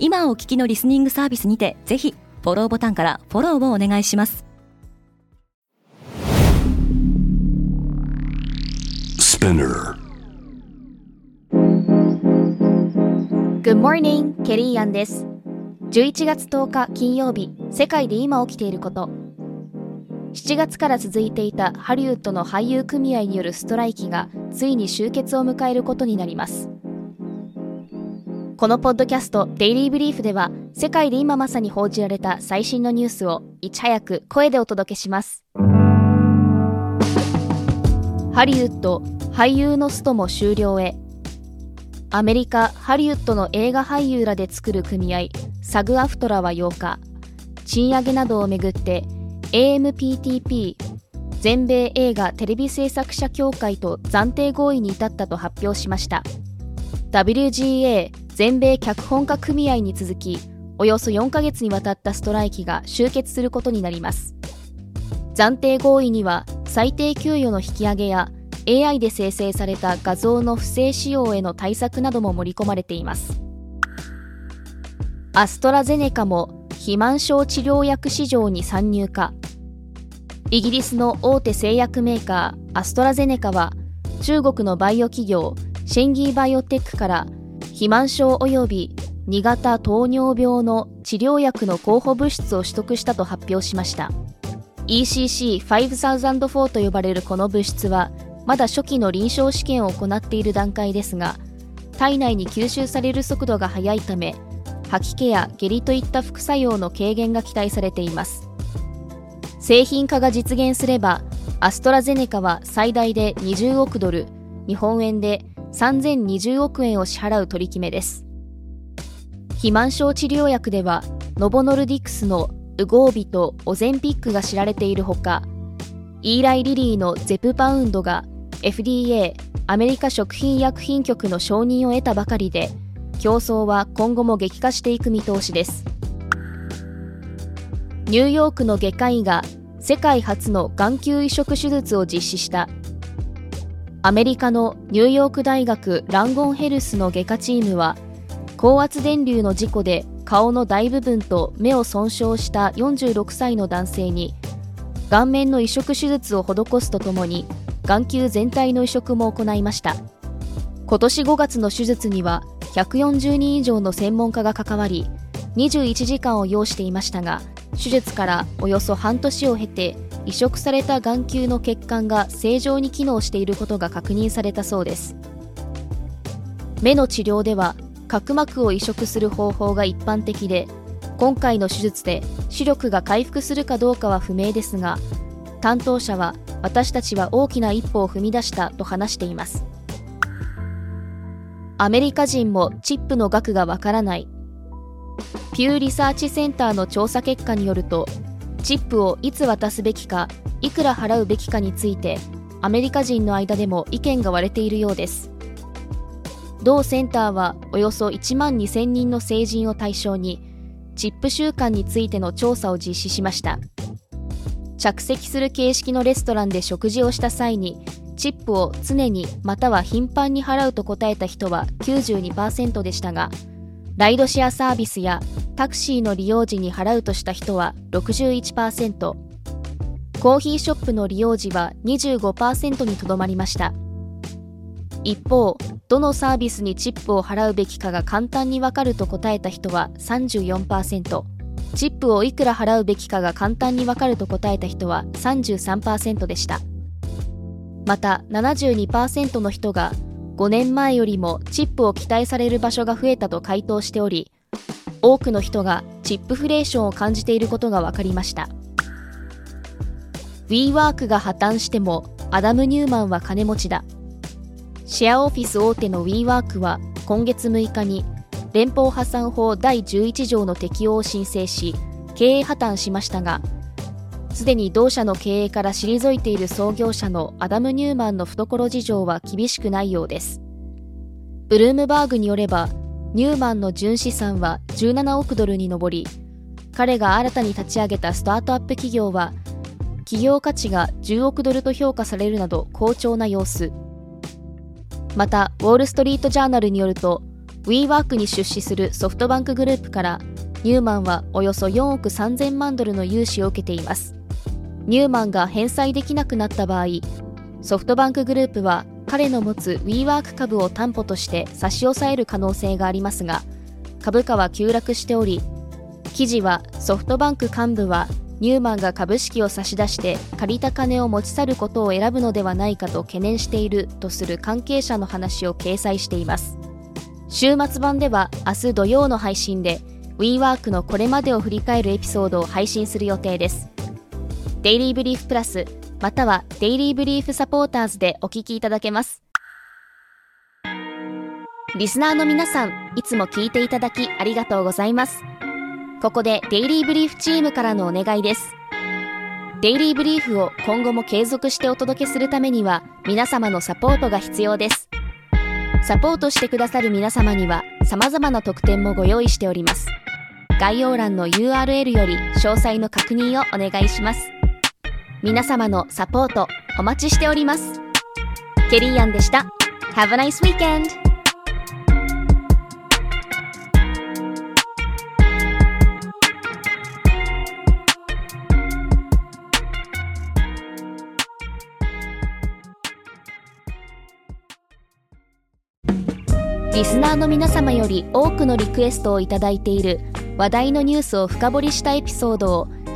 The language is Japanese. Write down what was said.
今お聞きのリスニングサービスにてぜひフォローボタンからフォローをお願いします。Good morning, ケリーアンです。11月10日金曜日世界で今起きていること。7月から続いていたハリウッドの俳優組合によるストライキがついに終結を迎えることになりますこのポッドキャストデイリーブリーフでは世界で今まさに報じられた最新のニュースをいち早く声でお届けします。ハリウッド俳優のストも終了へ。アメリカ・ハリウッドの映画俳優らで作る組合サグアフトラは8日賃上げなどをめぐって AMPTP 全米映画テレビ制作者協会と暫定合意に至ったと発表しました。WGA 全米脚本家組合に続きおよそ4ヶ月にわたったストライキが終結することになります。暫定合意には最低給与の引き上げや AI で生成された画像の不正使用への対策なども盛り込まれています。アストラゼネカも肥満症治療薬市場に参入か。イギリスの大手製薬メーカーアストラゼネカは中国のバイオ企業シェンギーバイオテックから肥満症及び2型糖尿病の治療薬の候補物質を取得したと発表しました。ECC5004 と呼ばれるこの物質はまだ初期の臨床試験を行っている段階ですが体内に吸収される速度が速いため吐き気や下痢といった副作用の軽減が期待されています。製品化が実現すればアストラゼネカは最大で20億ドル日本円で3020億円を支払う取り決めです。肥満症治療薬ではノボノルディクスのウゴービとオゼンピックが知られているほかイーライ・リリーのゼプパウンドが FDA アメリカ食品医薬品局の承認を得たばかりで競争は今後も激化していく見通しです。ニューヨークの外科医が世界初の眼球移植手術を実施したアメリカのニューヨーク大学ランゴンヘルスの外科チームは高圧電流の事故で顔の大部分と目を損傷した46歳の男性に顔面の移植手術を施すとともに眼球全体の移植も行いました。今年5月の手術には140人以上の専門家が関わり21時間を要していましたが手術からおよそ半年を経て移植された眼球の血管が正常に機能していることが確認されたそうです。目の治療では角膜を移植する方法が一般的で今回の手術で視力が回復するかどうかは不明ですが担当者は私たちは大きな一歩を踏み出したと話しています。アメリカ人もチップの額がわからない。ピューリサーチセンターの調査結果によるとチップをいつ渡すべきかいくら払うべきかについてアメリカ人の間でも意見が割れているようです。同センターはおよそ1万2000人の成人を対象にチップ習慣についての調査を実施しました。着席する形式のレストランで食事をした際にチップを常にまたは頻繁に払うと答えた人は92%でしたがライドシェアサービスやタクシーの利用時に払うとした人は61%コーヒーショップの利用時は25%にとどまりました。一方どのサービスにチップを払うべきかが簡単にわかると答えた人は34%チップをいくら払うべきかが簡単にわかると答えた人は33%でした。また72%の人が5年前よりもチップを期待される場所が増えたと回答しており多くの人がチップフレーションを感じていることが分かりました。WeWork が破綻してもアダム・ニューマンは金持ちだ。シェアオフィス大手の WeWork は今月6日に連邦破産法第11条の適用を申請し経営破綻しましたがすでに同社の経営から退いている創業者のアダム・ニューマンの懐事情は厳しくないようです。ブルームバーグによればニューマンの純資産は17億ドルに上り彼が新たに立ち上げたスタートアップ企業は企業価値が10億ドルと評価されるなど好調な様子。またウォール・ストリート・ジャーナルによると WeWork に出資するソフトバンクグループからニューマンはおよそ4億3000万ドルの融資を受けていますニューマンが返済できなくなった場合ソフトバンクグループは彼の持つ WeWork 株を担保として差し押さえる可能性がありますが株価は急落しており記事はソフトバンク幹部はニューマンが株式を差し出して借りた金を持ち去ることを選ぶのではないかと懸念しているとする関係者の話を掲載しています。週末版では明日土曜の配信で WeWork のこれまでを振り返るエピソードを配信する予定です。デイリーブリーフプラスまたはデイリーブリーフサポーターズでお聞きいただけます。リスナーの皆さんいつも聞いていただきありがとうございます。ここでデイリーブリーフチームからのお願いです。デイリーブリーフを今後も継続してお届けするためには皆様のサポートが必要です。サポートしてくださる皆様には様々な特典もご用意しております。概要欄の URL より詳細の確認をお願いします。皆様のサポートお待ちしておりますケリーアンでした Have a nice weekend! リスナーの皆様より多くのリクエストをいただいている話題のニュースを深掘りしたエピソードを